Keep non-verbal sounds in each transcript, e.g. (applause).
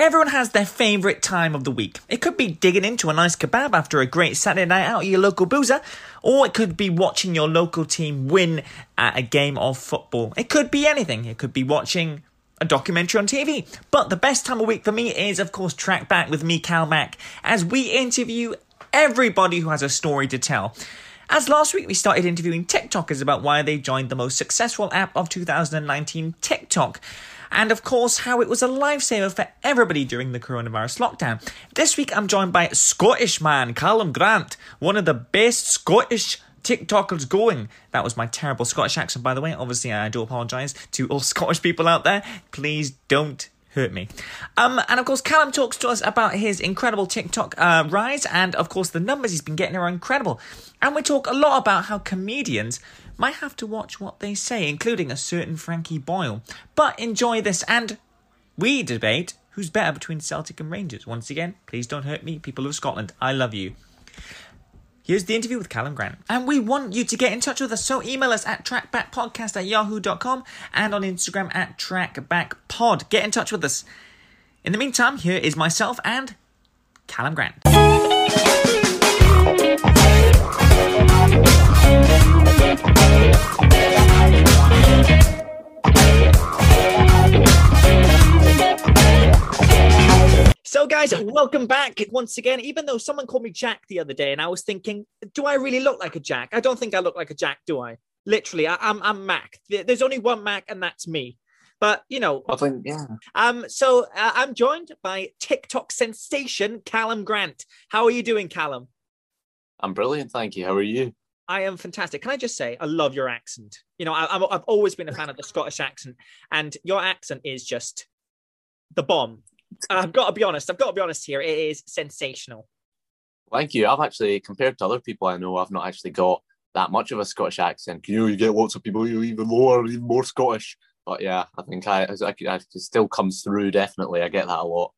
Everyone has their favourite time of the week. It could be digging into a nice kebab after a great Saturday night out at your local boozer, or it could be watching your local team win at a game of football. It could be anything. It could be watching a documentary on TV. But the best time of week for me is, of course, Track Back with me, Cal Mack, as we interview everybody who has a story to tell. As last week we started interviewing TikTokers about why they joined the most successful app of 2019, TikTok and of course how it was a lifesaver for everybody during the coronavirus lockdown. This week I'm joined by Scottish man Callum Grant, one of the best Scottish TikTokers going. That was my terrible Scottish accent, by the way. Obviously, I do apologise to all (laughs) Scottish people out there. Please don't hurt me. Um, and of course, Callum talks to us about his incredible TikTok uh, rise, and of course, the numbers he's been getting are incredible. And we talk a lot about how comedians might have to watch what they say, including a certain Frankie Boyle. But enjoy this, and we debate who's better between Celtic and Rangers. Once again, please don't hurt me, people of Scotland. I love you. Here's the interview with Callum Grant. And we want you to get in touch with us, so email us at trackbackpodcast at yahoo.com and on Instagram at trackbackpod. Get in touch with us. In the meantime, here is myself and Callum Grant. So, guys, welcome back once again. Even though someone called me Jack the other day, and I was thinking, do I really look like a Jack? I don't think I look like a Jack, do I? Literally, I, am I'm, I'm Mac. There's only one Mac, and that's me. But you know, I think yeah. Um, so uh, I'm joined by TikTok sensation Callum Grant. How are you doing, Callum? I'm brilliant, thank you. How are you? I am fantastic. Can I just say, I love your accent. You know, I, I've always been a fan of the Scottish accent, and your accent is just the bomb. I've got to be honest. I've got to be honest here. It is sensational. Thank you. I've actually, compared to other people I know, I've not actually got that much of a Scottish accent. You know, you get lots of people who are even more, even more Scottish. But yeah, I think I, I, I it still comes through. Definitely, I get that a lot.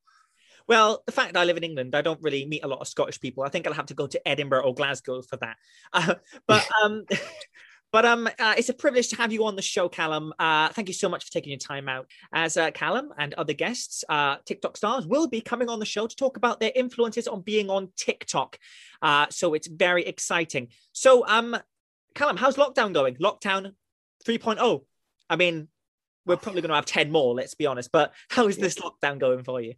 Well, the fact that I live in England, I don't really meet a lot of Scottish people. I think I'll have to go to Edinburgh or Glasgow for that. (laughs) Uh, but (laughs) um, (laughs) But um, uh, it's a privilege to have you on the show, Callum. Uh, thank you so much for taking your time out. As uh, Callum and other guests, uh, TikTok stars will be coming on the show to talk about their influences on being on TikTok. Uh, so it's very exciting. So, um, Callum, how's lockdown going? Lockdown 3.0. I mean, we're probably going to have 10 more, let's be honest. But how is this lockdown going for you?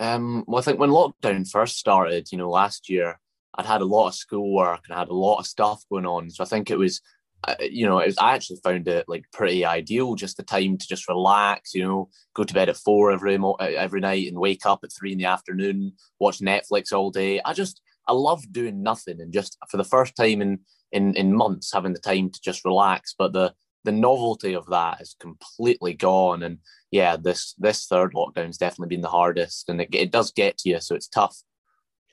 Um, well, I think when lockdown first started, you know, last year, I'd had a lot of schoolwork and I had a lot of stuff going on. So I think it was, uh, you know, it was, I actually found it like pretty ideal, just the time to just relax, you know, go to bed at four every every night and wake up at three in the afternoon, watch Netflix all day. I just, I love doing nothing and just for the first time in in in months having the time to just relax. But the the novelty of that is completely gone. And yeah, this this third lockdown's definitely been the hardest, and it, it does get to you, so it's tough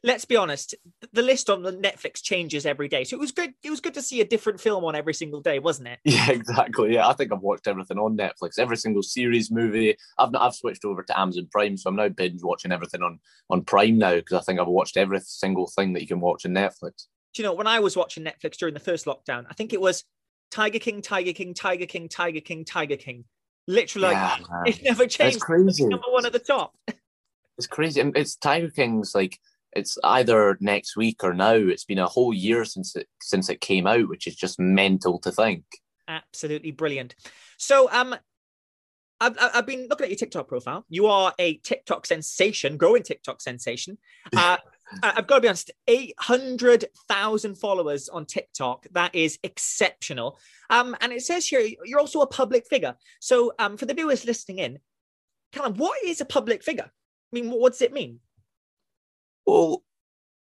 let's be honest, the list on the Netflix changes every day. So it was good. It was good to see a different film on every single day, wasn't it? Yeah, (laughs) exactly. Yeah, I think I've watched everything on Netflix, every single series, movie. I've not, I've switched over to Amazon Prime, so I'm now binge watching everything on on Prime now because I think I've watched every single thing that you can watch on Netflix. Do you know when I was watching Netflix during the first lockdown? I think it was Tiger King, Tiger King, Tiger King, Tiger King, Tiger King. Literally, yeah, (laughs) like, it never changed. It's crazy. Number one at the top. It's crazy. It's Tiger King's like it's either next week or now. It's been a whole year since it since it came out, which is just mental to think. Absolutely brilliant. So, um, I've, I've been looking at your TikTok profile. You are a TikTok sensation, growing TikTok sensation. (laughs) Uh, I've got to be honest, 800,000 followers on TikTok. That is exceptional. Um, and it says here you're also a public figure. So, um, for the viewers listening in, Callum, what is a public figure? I mean, what does it mean? Well,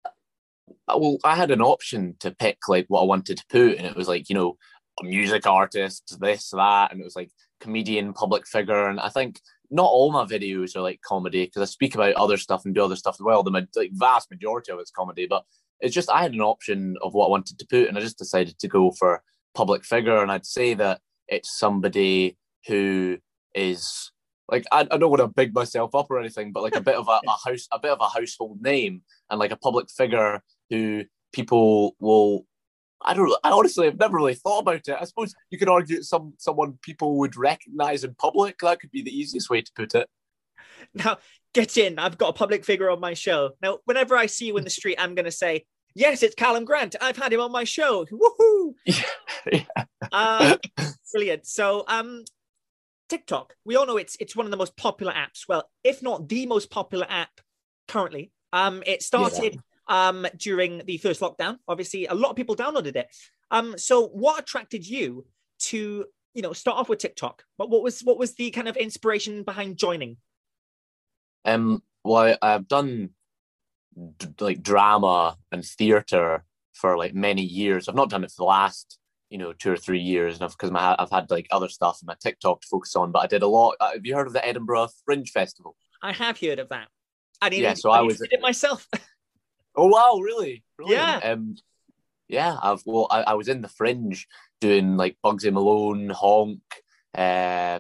uh, well, I had an option to pick like what I wanted to put, and it was like you know, a music artist, this, that, and it was like comedian, public figure, and I think not all my videos are like comedy because I speak about other stuff and do other stuff as well. The like vast majority of it's comedy, but it's just I had an option of what I wanted to put, and I just decided to go for public figure, and I'd say that it's somebody who is like I, I don't want to big myself up or anything, but like a bit of a, a house, a bit of a household name and like a public figure who people will. I don't. I honestly have never really thought about it. I suppose you could argue some someone people would recognize in public. That could be the easiest way to put it. now get in. I've got a public figure on my show. Now, whenever I see you in the street, I'm going to say, yes, it's Callum Grant. I've had him on my show. Woohoo! (laughs) Yeah. uh, (laughs) brilliant. So, um, TikTok. We all know it's it's one of the most popular apps. Well, if not the most popular app currently. Um, it started yeah. Um during the first lockdown. Obviously, a lot of people downloaded it. Um, so what attracted you to you know start off with TikTok? But what was what was the kind of inspiration behind joining? Um, well, I, have done d- like drama and theater for like many years. I've not done it for the last you know two or three years enough because my I've had like other stuff in my TikTok to focus on. But I did a lot. Uh, have you heard of the Edinburgh Fringe Festival? I have heard of that. I didn't. Yeah, so I, I was did it myself. (laughs) oh wow! Really? Yeah. Um, yeah. I've well, I, I was in the Fringe doing like Bugsy Malone, Honk. Uh,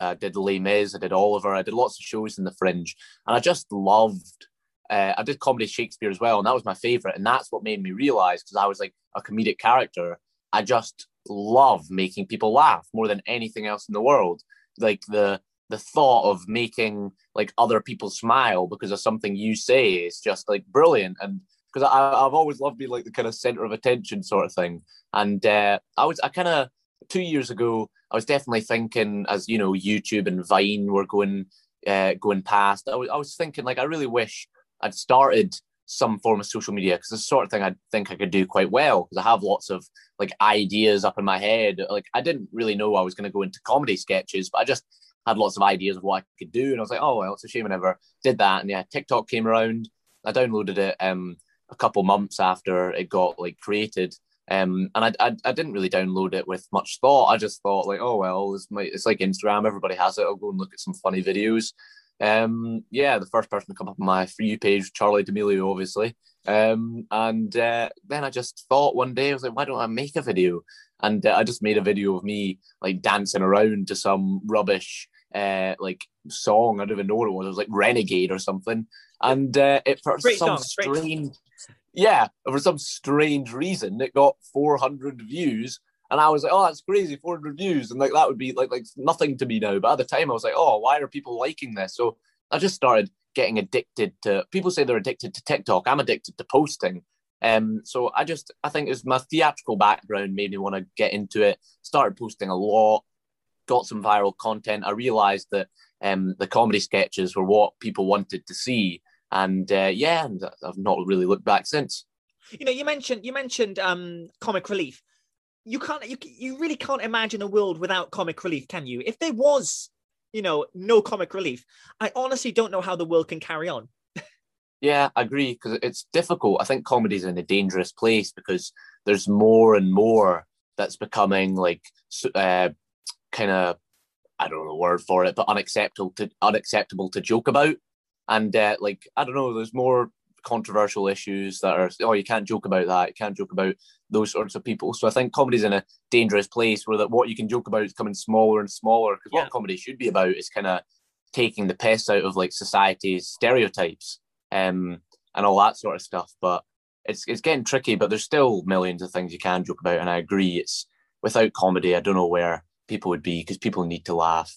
I did Les Mis, I did Oliver, I did lots of shows in the Fringe, and I just loved. Uh, I did comedy Shakespeare as well, and that was my favorite, and that's what made me realize because I was like a comedic character. I just love making people laugh more than anything else in the world. Like the the thought of making like other people smile because of something you say is just like brilliant. And because I've always loved being like the kind of center of attention sort of thing. And uh, I was I kind of two years ago I was definitely thinking as you know YouTube and Vine were going uh, going past I was, I was thinking like I really wish I'd started some form of social media because the sort of thing I think I could do quite well because I have lots of like ideas up in my head. Like I didn't really know I was going to go into comedy sketches but I just had lots of ideas of what I could do. And I was like, oh, well, it's a shame I never did that. And yeah, TikTok came around. I downloaded it um, a couple months after it got like created. Um, and I, I, I, didn't really download it with much thought. I just thought like, oh well, it's, my, it's like Instagram. Everybody has it. I'll go and look at some funny videos. Um, yeah, the first person to come up on my for you page, Charli D'Amelio, obviously. Um, and uh, then I just thought one day, I was like, why don't I make a video? And uh, I just made a video of me like dancing around to some rubbish uh, like song. I don't even know what it was. It was like Renegade or something. And uh, it for Great some song. strange, yeah, for some strange reason, it got 400 views. And I was like, oh, that's crazy, 400 views. And like that would be like like nothing to me now. But at the time, I was like, oh, why are people liking this? So I just started getting addicted to. People say they're addicted to TikTok. I'm addicted to posting. Um, so I just I think it was my theatrical background made me want to get into it. Started posting a lot got some viral content, I realised that um, the comedy sketches were what people wanted to see, and uh, yeah, I've not really looked back since. You know, you mentioned you mentioned um, comic relief. You can't, you you really can't imagine a world without comic relief, can you? If there was, you know, no comic relief, I honestly don't know how the world can carry on. Yeah, I agree because it's difficult. I think comedy's in a dangerous place because there's more and more that's becoming like uh, kind of I don't know the word for it, but unacceptable to unacceptable to joke about. And uh, like I don't know, there's more controversial issues that are oh you can't joke about that, you can't joke about those sorts of people. So I think comedy's in a dangerous place where that what you can joke about is coming smaller and smaller. Because yeah. what comedy should be about is kind of taking the piss out of like society's stereotypes um, and all that sort of stuff. But it's it's getting tricky. But there's still millions of things you can joke about, and I agree. It's without comedy, I don't know where people would be because people need to laugh.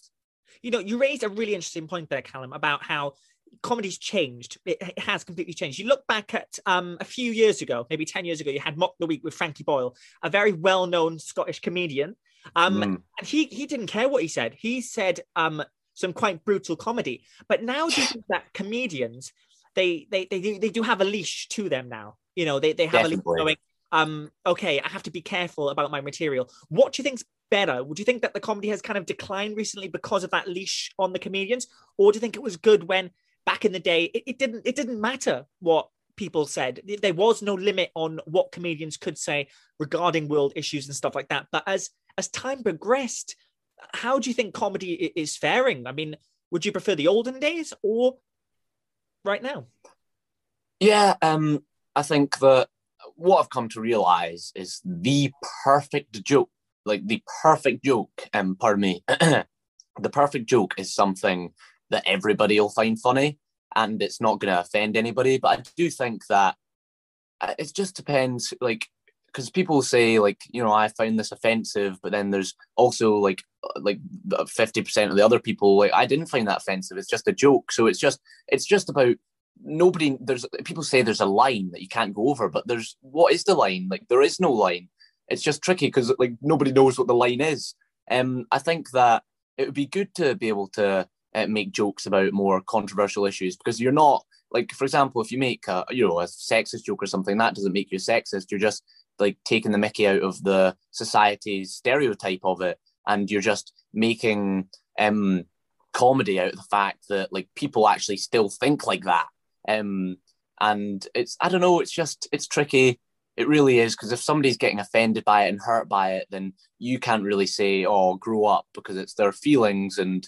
You know, you raised a really interesting point there, Callum, about how comedy's changed. It, has completely changed. You look back at um, a few years ago, maybe 10 years ago, you had Mock the Week with Frankie Boyle, a very well known Scottish comedian. Um, mm. And he, he didn't care what he said. He said um, some quite brutal comedy. But now do you think that comedians, they, they, they, do, they do have a leash to them now? You know, they, they have Definitely. a leash going, um, okay, I have to be careful about my material. What do you think's better? Would you think that the comedy has kind of declined recently because of that leash on the comedians, or do you think it was good when back in the day it, it didn't it didn't matter what people said. There was no limit on what comedians could say regarding world issues and stuff like that. But as as time progressed how do you think comedy is faring? I mean would you prefer the olden days or right now? Yeah um i think that what I've come to realize is the perfect joke, like the perfect joke, um, pardon me, (clears throat) the perfect joke is something that everybody will find funny and it's not going to offend anybody. But I do think that uh, it just depends. Like because people say like you know I find this offensive, but then there's also like like fifty percent of the other people like I didn't find that offensive. It's just a joke. So it's just it's just about nobody. There's people say there's a line that you can't go over, but there's what is the line? Like there is no line. It's just tricky because like nobody knows what the line is. Um, I think that it would be good to be able to uh, make jokes about more controversial issues because you're not like for example if you make a you know a sexist joke or something that doesn't make you sexist. You're just like taking the mickey out of the society's stereotype of it and you're just making um comedy out of the fact that like people actually still think like that. Um and it's i don't know it's just it's tricky. It really is because if somebody's getting offended by it and hurt by it then you can't really say oh grow up because it's their feelings and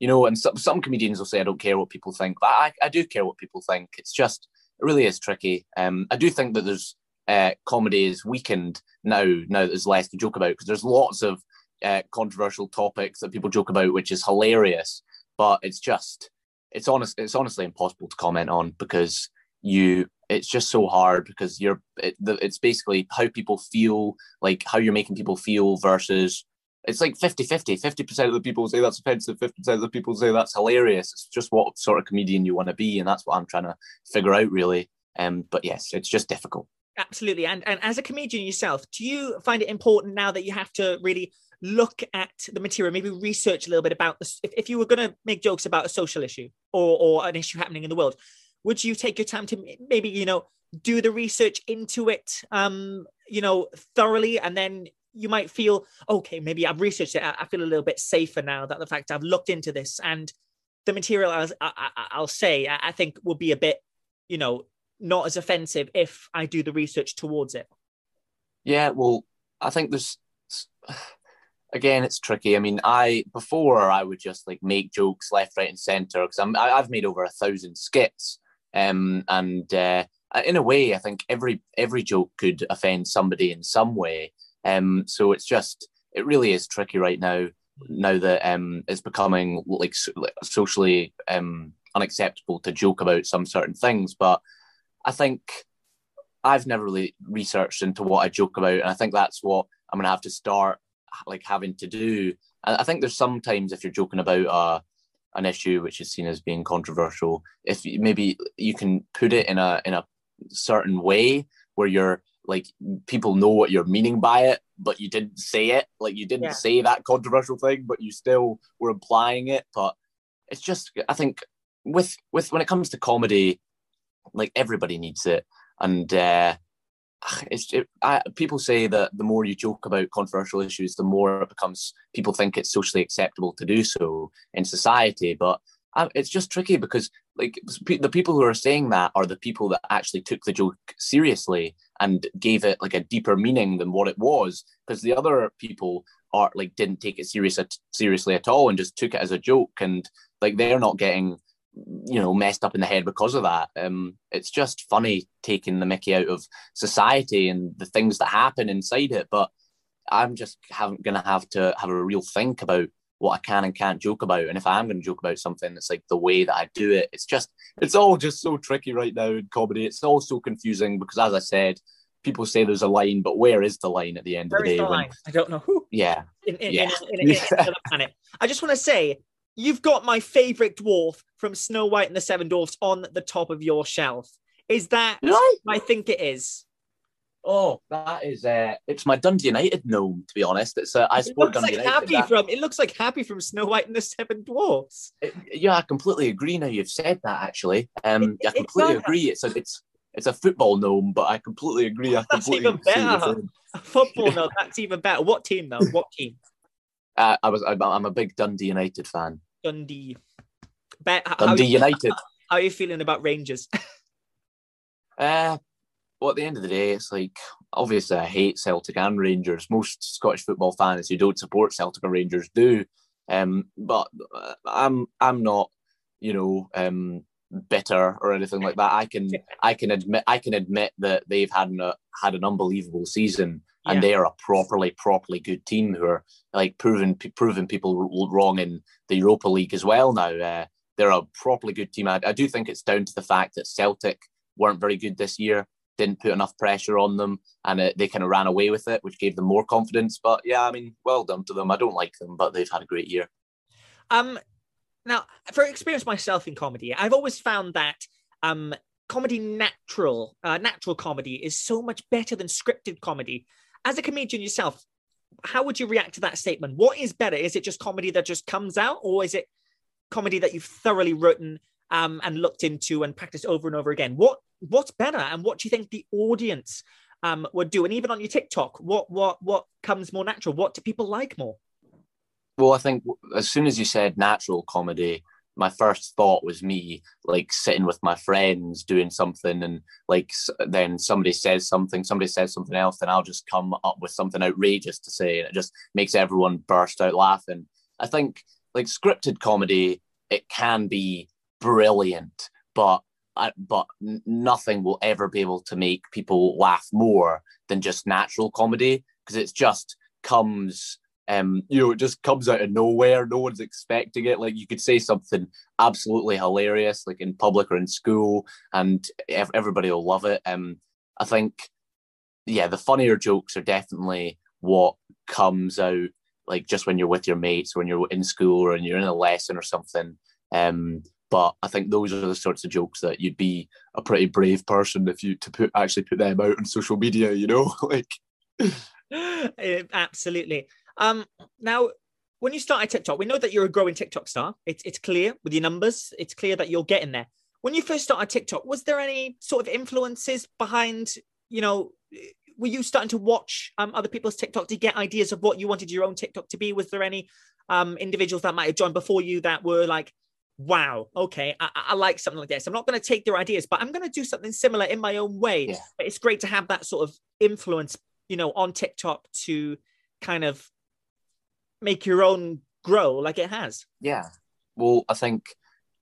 you know and some, some comedians will say i don't care what people think but I, I do care what people think it's just it really is tricky um i do think that there's uh, comedy is weakened now. Now there's less to joke about because there's lots of uh, controversial topics that people joke about, which is hilarious. But it's just it's honest. It's honestly impossible to comment on because you. It's just so hard because you're. It, it's basically how people feel, like how you're making people feel versus. It's like 50 50. 50% of the people say that's offensive, 50% of the people say that's hilarious. It's just what sort of comedian you want to be. And that's what I'm trying to figure out, really. Um, but yes, it's just difficult. Absolutely. And and as a comedian yourself, do you find it important now that you have to really look at the material, maybe research a little bit about this? If, if you were going to make jokes about a social issue or, or an issue happening in the world, would you take your time to maybe, you know, do the research into it, um, you know, thoroughly and then you might feel, okay, maybe I've researched it. I, feel a little bit safer now that the fact I've looked into this and the material I'll, I, will say, I think will be a bit, you know, not as offensive if I do the research towards it. Yeah, well, I think there's (sighs) again, it's tricky. I mean, I before I would just like make jokes left, right, and center because I'm I, I've made over a thousand skits, um, and uh, in a way, I think every every joke could offend somebody in some way. Um, so it's just it really is tricky right now. Now that um, it's becoming like socially um unacceptable to joke about some certain things, but I think I've never really researched into what I joke about, and I think that's what I'm gonna have to start like having to do. And I think there's sometimes if you're joking about uh, an issue which is seen as being controversial, if maybe you can put it in a in a certain way where you're like people know what you're meaning by it, but you didn't say it. Like you didn't yeah. say that controversial thing, but you still were implying it. But it's just I think with with when it comes to comedy, like everybody needs it, and uh, it's it, I, people say that the more you joke about controversial issues, the more it becomes people think it's socially acceptable to do so in society. But uh, it's just tricky because like the people who are saying that are the people that actually took the joke seriously and gave it like a deeper meaning than what it was. Because the other people are like didn't take it serious seriously at all and just took it as a joke and like they're not getting you know messed up in the head because of that um it's just funny taking the mickey out of society and the things that happen inside it but i'm just haven't gonna have to have a real think about what i can and can't joke about and if i am gonna joke about something it's like the way that i do it it's just it's all just so tricky right now in comedy it's all so confusing because as i said people say there's a line, but where is the line at the end of the day? The when, I don't know who. Yeah. In, in, yeah. in. (laughs) I just want to say you've got my favorite dwarf from Snow White and the Seven Dwarfs on the top of your shelf. Is that? I think it is. Oh, that is uh it's my Dundee United gnome, to be honest. It's uh, I support Dundee like United. Happy that... from it looks like happy from Snow White and the Seven Dwarfs. It, yeah, I completely agree now you've said that actually. Um it, I completely agree. It's a it's it's a football gnome, but I completely agree. I (laughs) that's completely even better. A football gnome, that's even better. What team though? What team? (laughs) Uh, I was. I'm a big Dundee United fan. Dundee. Bet, Dundee how, United. (laughs) How are you feeling about Rangers? uh, well, at the end of the day, it's like obviously I hate Celtic and Rangers. Most Scottish football fans who don't support Celtic or Rangers do. Um, but uh, I'm I'm not, you know, um, bitter or anything like that. I can I can admit I can admit that they've had an, uh, had an unbelievable season and yeah. they are a properly properly good team who are like proving proving people wrong in the Europa League as well now. Uh, they're a properly good team. I, I, do think it's down to the fact that Celtic weren't very good this year. Didn't put enough pressure on them, and it, they kind of ran away with it, which gave them more confidence. But yeah, I mean, well done to them. I don't like them, but they've had a great year. Um, now, for experience myself in comedy, I've always found that um, comedy natural, uh, natural comedy is so much better than scripted comedy. As a comedian yourself, how would you react to that statement? What is better? Is it just comedy that just comes out, or is it comedy that you've thoroughly written um, and looked into and practiced over and over again? What what's better, and what do you think the audience um, would do? And even on your TikTok, what what what comes more natural? What do people like more? Well, I think as soon as you said natural comedy, my first thought was me like sitting with my friends doing something and like then somebody says something somebody says something else then i'll just come up with something outrageous to say and it just makes everyone burst out laughing i think like scripted comedy it can be brilliant but but nothing will ever be able to make people laugh more than just natural comedy because it's just comes um, you know, it just comes out of nowhere. No one's expecting it. Like you could say something absolutely hilarious, like in public or in school, and everybody will love it. Um, I think, yeah, the funnier jokes are definitely what comes out like just when you're with your mates, when you're in school or when you're in a lesson or something. Um, but I think those are the sorts of jokes that you'd be a pretty brave person if you to put actually put them out on social media. You know, (laughs) like absolutely. Um, now, when you started TikTok, we know that you're a growing TikTok star. It's it's clear with your numbers. It's clear that you're getting there. When you first started TikTok, was there any sort of influences behind? You know, were you starting to watch um, other people's TikTok to get ideas of what you wanted your own TikTok to be? Was there any um, individuals that might have joined before you that were like, wow, okay, I, I like something like this. I'm not going to take their ideas, but I'm going to do something similar in my own way. Yeah. But it's great to have that sort of influence, you know, on TikTok to kind of make your own grow like it has. Yeah. Well, I think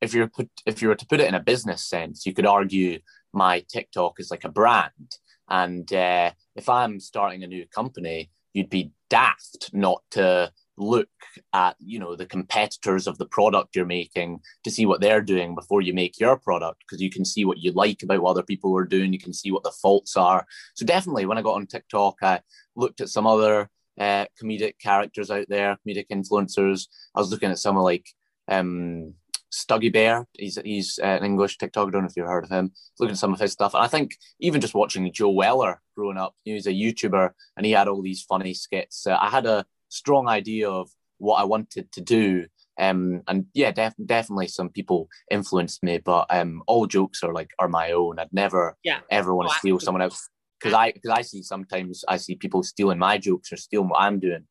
if you're put if you were to put it in a business sense, you could argue my TikTok is like a brand. And uh, if I'm starting a new company, you'd be daft not to look at you know the competitors of the product you're making to see what they're doing before you make your product because you can see what you like about what other people are doing you can see what the faults are so definitely when i got on tiktok i looked at some other uh, comedic characters out there, comedic influencers. I was looking at some of like um, Stuggy Bear. He's he's uh, an English TikTok. I don't know if you've heard of him. Looking at some of his stuff, and I think even just watching Joe Weller growing up, he was a YouTuber, and he had all these funny skits. Uh, I had a strong idea of what I wanted to do. Um, and yeah, def- definitely some people influenced me, but um, all jokes are like are my own. I'd never yeah. ever want to oh, steal someone else because I because I see sometimes I see people stealing my jokes or stealing what I'm doing,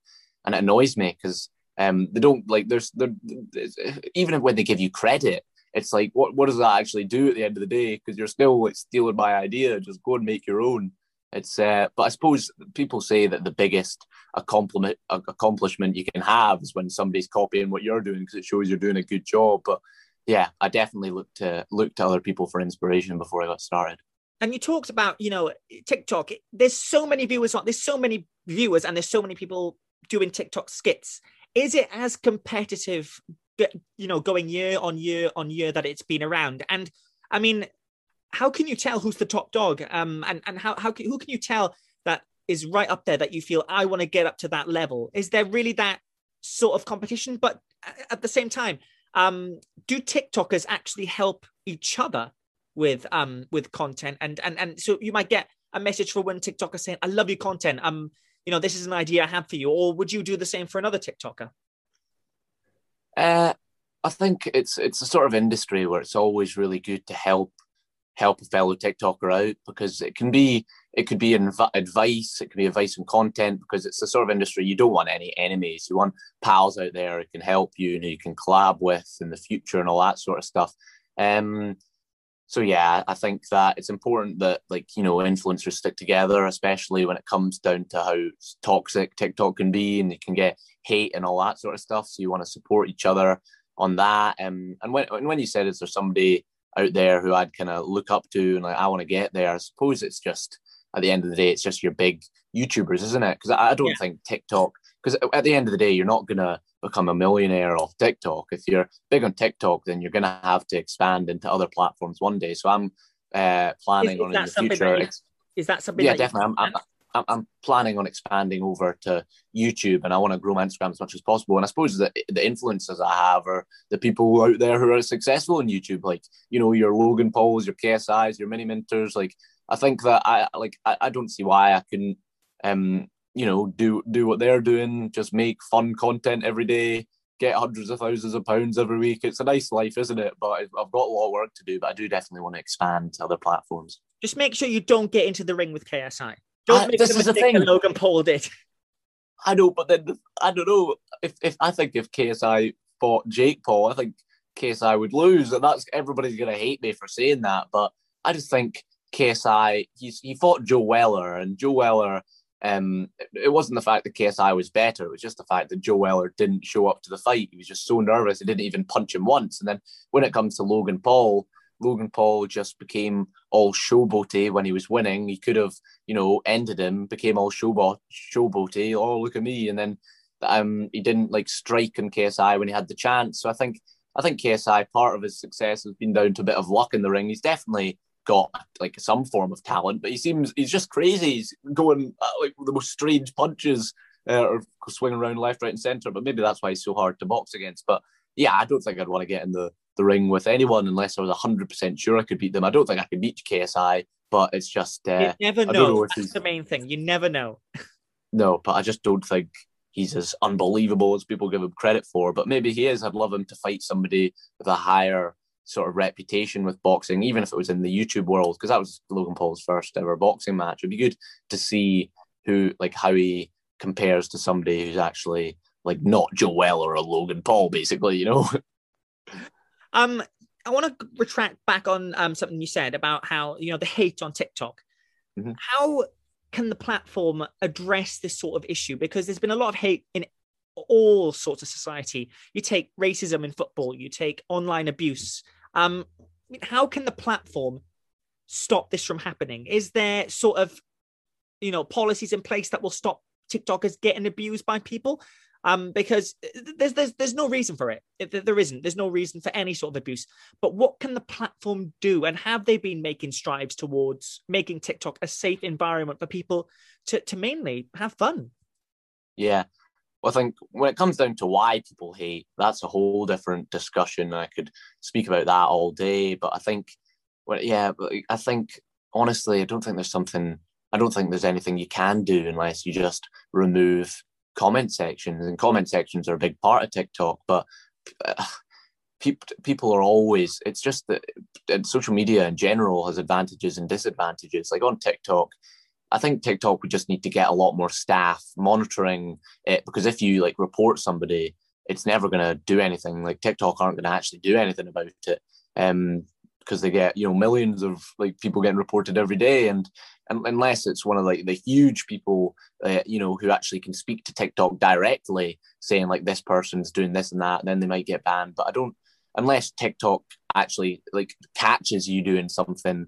and it annoys me because um they don't like there's there even when they give you credit, it's like what what does that actually do at the end of the day? Because you're still like stealing my idea. Just go and make your own. It's uh, but I suppose people say that the biggest accomplishment accomplishment you can have is when somebody's copying what you're doing because it shows you're doing a good job. But yeah, I definitely looked to look to other people for inspiration before I got started. And you talked about you know tiktok. There's so many viewers on there's so many viewers and there's so many people doing tiktok skits. Is it as competitive you know going year on year on year that it's been around? And i mean how can you tell who's the top dog um and and how, how can, who can you tell that is right up there that you feel i want to get up to that level is there really that sort of competition but at the same time um do tiktokers actually help each other with um with content and and and so you might get a message for one TikToker saying, I love your content. Um, you know, this is an idea I have for you. Or would you do the same for another TikToker? Uh I think it's it's a sort of industry where it's always really good to help help a fellow TikToker out because it can be it could be inv- advice, it could be advice and content because it's the sort of industry you don't want any enemies. You want pals out there who can help you and who you can collab with in the future and all that sort of stuff. Um, so yeah, I think that it's important that like you know influencers stick together, especially when it comes down to how toxic TikTok can be, and you can get hate and all that sort of stuff. So you want to support each other on that. Um, and when and when you said is there somebody out there who I'd kind of look up to and like I want to get there, I suppose it's just at the end of the day, it's just your big YouTubers, isn't it? Because I don't yeah. think TikTok. Because at the end of the day, you're not gonna become a millionaire off TikTok. If you're big on TikTok, then you're going to have to expand into other platforms one day. So I'm uh, planning is, is on in the future. Is that something? Yeah, that definitely. I'm, I'm, I'm, planning on expanding over to YouTube, and I want to grow my Instagram as much as possible. And I suppose the the influencers I have are the people out there who are successful in YouTube, like you know your Logan Pauls, your KSI's, your Miniminters. Like I think that I like I, I don't see why I couldn't um you know do do what they're doing, just make fun content every day, get hundreds of thousands of pounds every week. It's a nice life, isn't it? But I've got a lot of work to do. But I do definitely want to expand to other platforms. just make sure you don't get into the ring with KSI. Don't Uh, make this the is the thing. Logan Paul did. I know, but then I don't know if, if I think if KSI fought Jake Paul, I think KSI would lose, and that's everybody's gonna hate me for saying that. But I just think KSI he's he fought Joe Weller, and Joe Weller. Um, it wasn't the fact that KSI was better; it was just the fact that Joe Weller didn't show up to the fight. He was just so nervous; he didn't even punch him once. And then when it comes to Logan Paul, Logan Paul just became all showboaty when he was winning. He could have, you know, ended him, became all showbo- showboaty. Oh, look at me! And then um, he didn't like strike on KSI when he had the chance. So I think I think KSI part of his success has been down to a bit of luck in the ring. He's definitely got like some form of talent, but he seems he's just crazy. He's going uh, like the most strange punches uh, or swinging around left, right, and center. But maybe that's why he's so hard to box against. But yeah, I don't think I'd want to get in the the ring with anyone unless I was hundred percent sure I could beat them. I don't think I could beat KSI, but it's just uh, you never know. know That's he's- the main thing. You never know. no, but I just don't think he's as unbelievable as people give him credit for. But maybe he is. I'd love him to fight somebody with a higher sort of reputation with boxing, even if it was in the YouTube world, because that was Logan Paul's first ever boxing match. It'd be good to see who, like, how he compares to somebody who's actually like not Joe Weller or Logan Paul, basically. You know? (laughs) Um, I want to retract back on um something you said about how you know the hate on TikTok. Mhm. How can the platform address this sort of issue? Because there's been a lot of hate in all sorts of society. You take racism in football, you take online abuse. Um, how can the platform stop this from happening? Is there sort of you know policies in place that will stop TikTokers getting abused by people? Um, because there's there's there's no reason for it. There isn't. There's no reason for any sort of abuse. But what can the platform do? And have they been making strides towards making TikTok a safe environment for people to to mainly have fun? Yeah. Well, I think when it comes down to why people hate, that's a whole different discussion. I could speak about that all day, but I think, well, yeah, but I think honestly, I don't think there's something. I don't think there's anything you can do unless you just remove comment sections, and comment sections are a big part of TikTok. But uh, people are always. It's just that social media in general has advantages and disadvantages. Like on TikTok, I think TikTok we just need to get a lot more staff monitoring it because if you like report somebody, it's never going to do anything. Like TikTok aren't going to actually do anything about it, um, because they get you know millions of like people getting reported every day, and, and unless it's one of like the huge people, uh, you know, who actually can speak to TikTok directly, saying like this person's doing this and that, then they might get banned. But I don't, unless TikTok actually like catches you doing something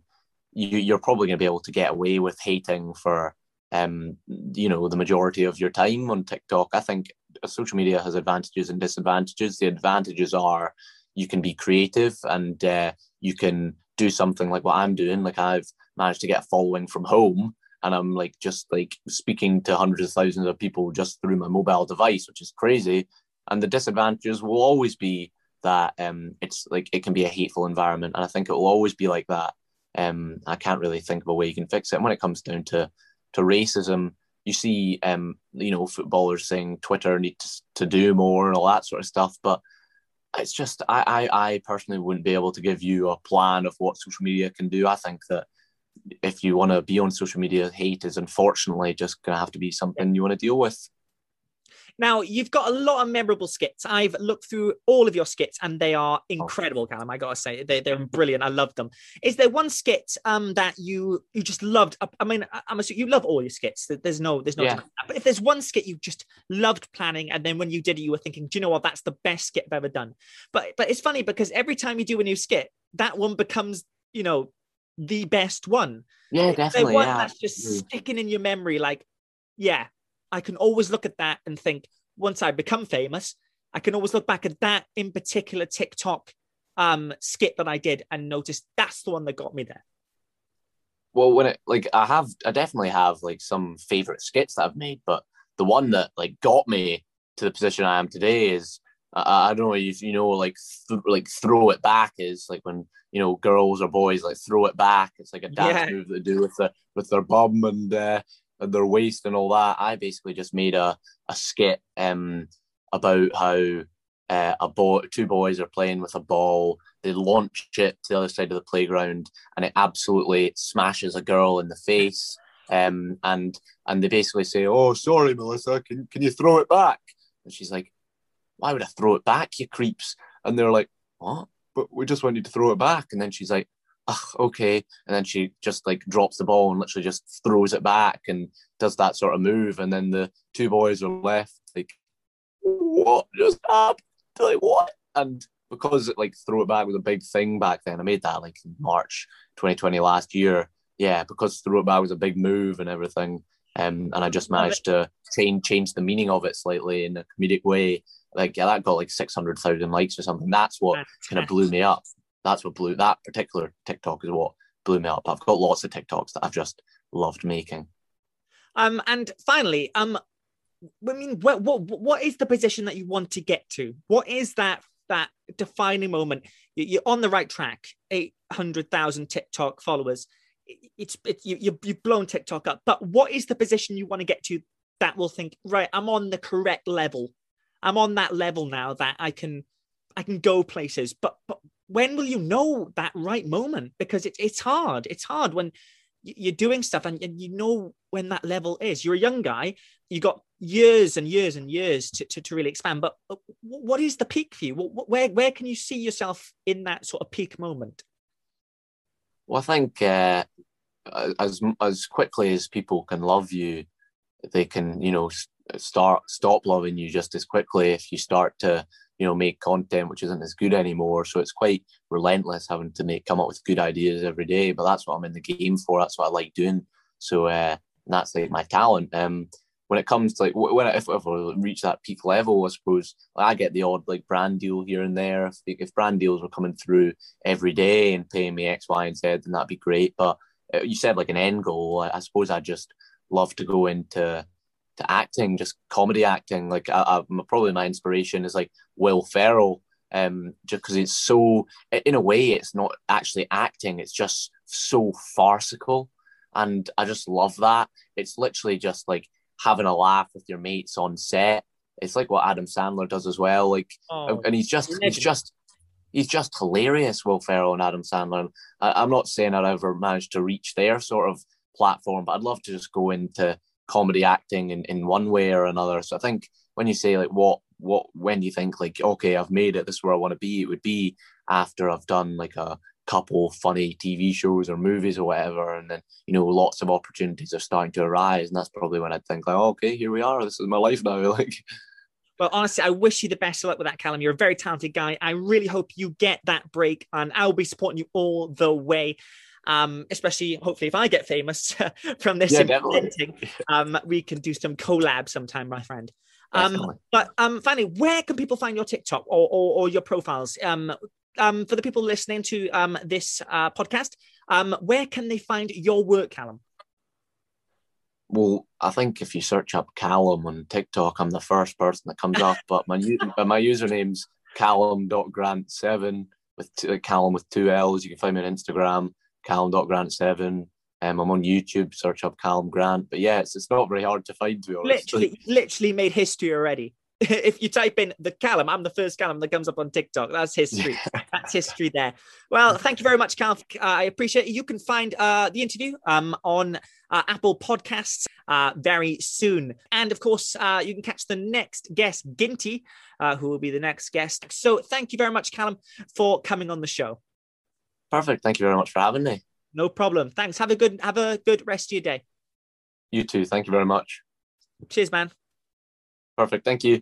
you, you're probably going to be able to get away with hating for um you know the majority of your time on TikTok. I think social media has advantages and disadvantages. The advantages are you can be creative and uh, you can do something like what I'm doing. Like I've managed to get a following from home, and I'm like just like speaking to hundreds of thousands of people just through my mobile device, which is crazy. And the disadvantages will always be that um, it's like it can be a hateful environment, and I think it will always be like that um, I can't really think of a way you can fix it. And when it comes down to to racism, you see, um, you know, footballers saying Twitter needs to do more and all that sort of stuff. But it's just, I, I, I personally wouldn't be able to give you a plan of what social media can do. I think that if you want to be on social media, hate is unfortunately just going to have to be something you want to deal with. Now, you've got a lot of memorable skits. I've looked through all of your skits and they are incredible, Callum. I gotta say, they, they're brilliant. I love them. Is there one skit um that you you just loved? I- mean, I'm assuming you love all your skits. There's no, there's no Yeah. But if there's one skit you just loved planning, and then when you did it, you were thinking, do you know what? That's the best skit I've ever done. But but it's funny because every time you do a new skit, that one becomes, you know, the best one. Yeah, definitely. one Yeah, that's just absolutely. sticking in your memory, like, yeah, I can always look at that and think, once I become famous, I can always look back at that in particular TikTok um skit that I did and notice that's the one that got me there. well, when it like I have, I definitely have like some favorite skits that I've made, but the one that like got me to the position I am today is I, I don't know if you know like th- like throw it back is like when you know girls or boys like throw it back. It's like a dance Yeah. move they do with the with their bum and uh, their waist and all that. I basically just made a a skit um about how uh, a boy two boys are playing with a ball. They launch it to the other side of the playground and it absolutely smashes a girl in the face. Um, and and they basically say, "Oh, sorry, Melissa, can can you throw it back?" And she's like, "Why would I throw it back, you creeps?" And they're like, "What? But we just want you to throw it back." And then she's like, "Ugh, okay." And then she just like drops the ball and literally just throws it back and does that sort of move. And then the two boys are left like, "What just happened? Like what?" And because like throw it back was a big thing back then, I made that like in March 2020 last year. Yeah, because throw it back was a big move and everything. Um, and I just managed to change change the meaning of it slightly in a comedic way. Like yeah, that got like six hundred thousand likes or something. That's what kind of blew me up. That's what blew that particular TikTok is what blew me up. I've got lots of TikToks that I've just loved making. Um, and finally, um, I mean, what what what is the position that you want to get to? What is that that defining moment? You- You're on the right track. Eight hundred thousand TikTok followers. It's you you- you've blown TikTok up. But what is the position you want to get to that will think right? I'm on the correct level. I'm on that level now that I can I can go places. But but when will you know that right moment? Because it's it's hard. It's hard when you're doing stuff and, and you know when that level is. You're a young guy. You got years and years and years to, to, to really expand. But what is the peak for you? Wh- wh- Where where can you see yourself in that sort of peak moment? Well, I think uh, as as quickly as people can love you, they can you know start stop loving you just as quickly if you start to you know make content which isn't as good anymore. So it's quite relentless having to make come up with good ideas every day. But that's what I'm in the game for. That's what I like doing. So uh, that's like my talent. Um, when it comes to like when I, if, if I reach that peak level, I suppose like, I get the odd like brand deal here and there. If, if brand deals were coming through every day and paying me X, Y, and Z, then that'd be great. But uh, you said like an end goal. I, I suppose I just love to go into to acting, just comedy acting. Like I, I, probably my inspiration is like Will Ferrell, um, just because it's so in a way it's not actually acting. It's just so farcical, and I just love that. It's literally just like having a laugh with your mates on set. It's like what Adam Sandler does as well. Like Oh, and he's just he's just he's just hilarious, Will Ferrell and Adam Sandler. And I, I'm not saying I'd ever managed to reach their sort of platform, but I'd love to just go into comedy acting in, in one way or another. So I think when you say like what what when you think like okay I've made it this is where I want to be it would be after I've done like a couple funny TV shows or movies or whatever and then you know lots of opportunities are starting to arise and that's probably when I'd think like oh, okay here we are this is my life now (laughs) like Well, honestly, I wish you the best of luck with that, Callum. You're a very talented guy. I really hope you get that break, and I'll be supporting you all the way. Um, especially hopefully if I get famous (laughs) from this Yeah, inventing, um, we can do some collab sometime, my friend. Um, but um, finally, where can people find your TikTok or, or, or your profiles? Um, um, for the people listening to um, this uh, podcast, um, where can they find your work, Callum? Well, I think if you search up Callum on TikTok, I'm the first person that comes up. But my but my username's Callum.grant7 with two, Callum with two L's. You can find me on Instagram, Callum.grant7. Um, I'm on YouTube, search up Callum Grant. But yeah, it's, it's not very hard to find, to be honest. literally (laughs) literally made history already. (laughs) If you type in the callum i'm the first callum that comes up on tiktok. That's history. (laughs) That's history there. Well thank you very much cal uh, i appreciate it. You can find uh, the interview um, on uh, apple podcasts uh, very soon. And of course uh, you can catch the next guest ginty uh, who will be the next guest. So thank you very much callum for coming on the show Perfect. Thank you very much for having me. No problem. Thanks. Have a good have a good rest of your day. You too. Thank you very much. Cheers, man. Perfect. Thank you.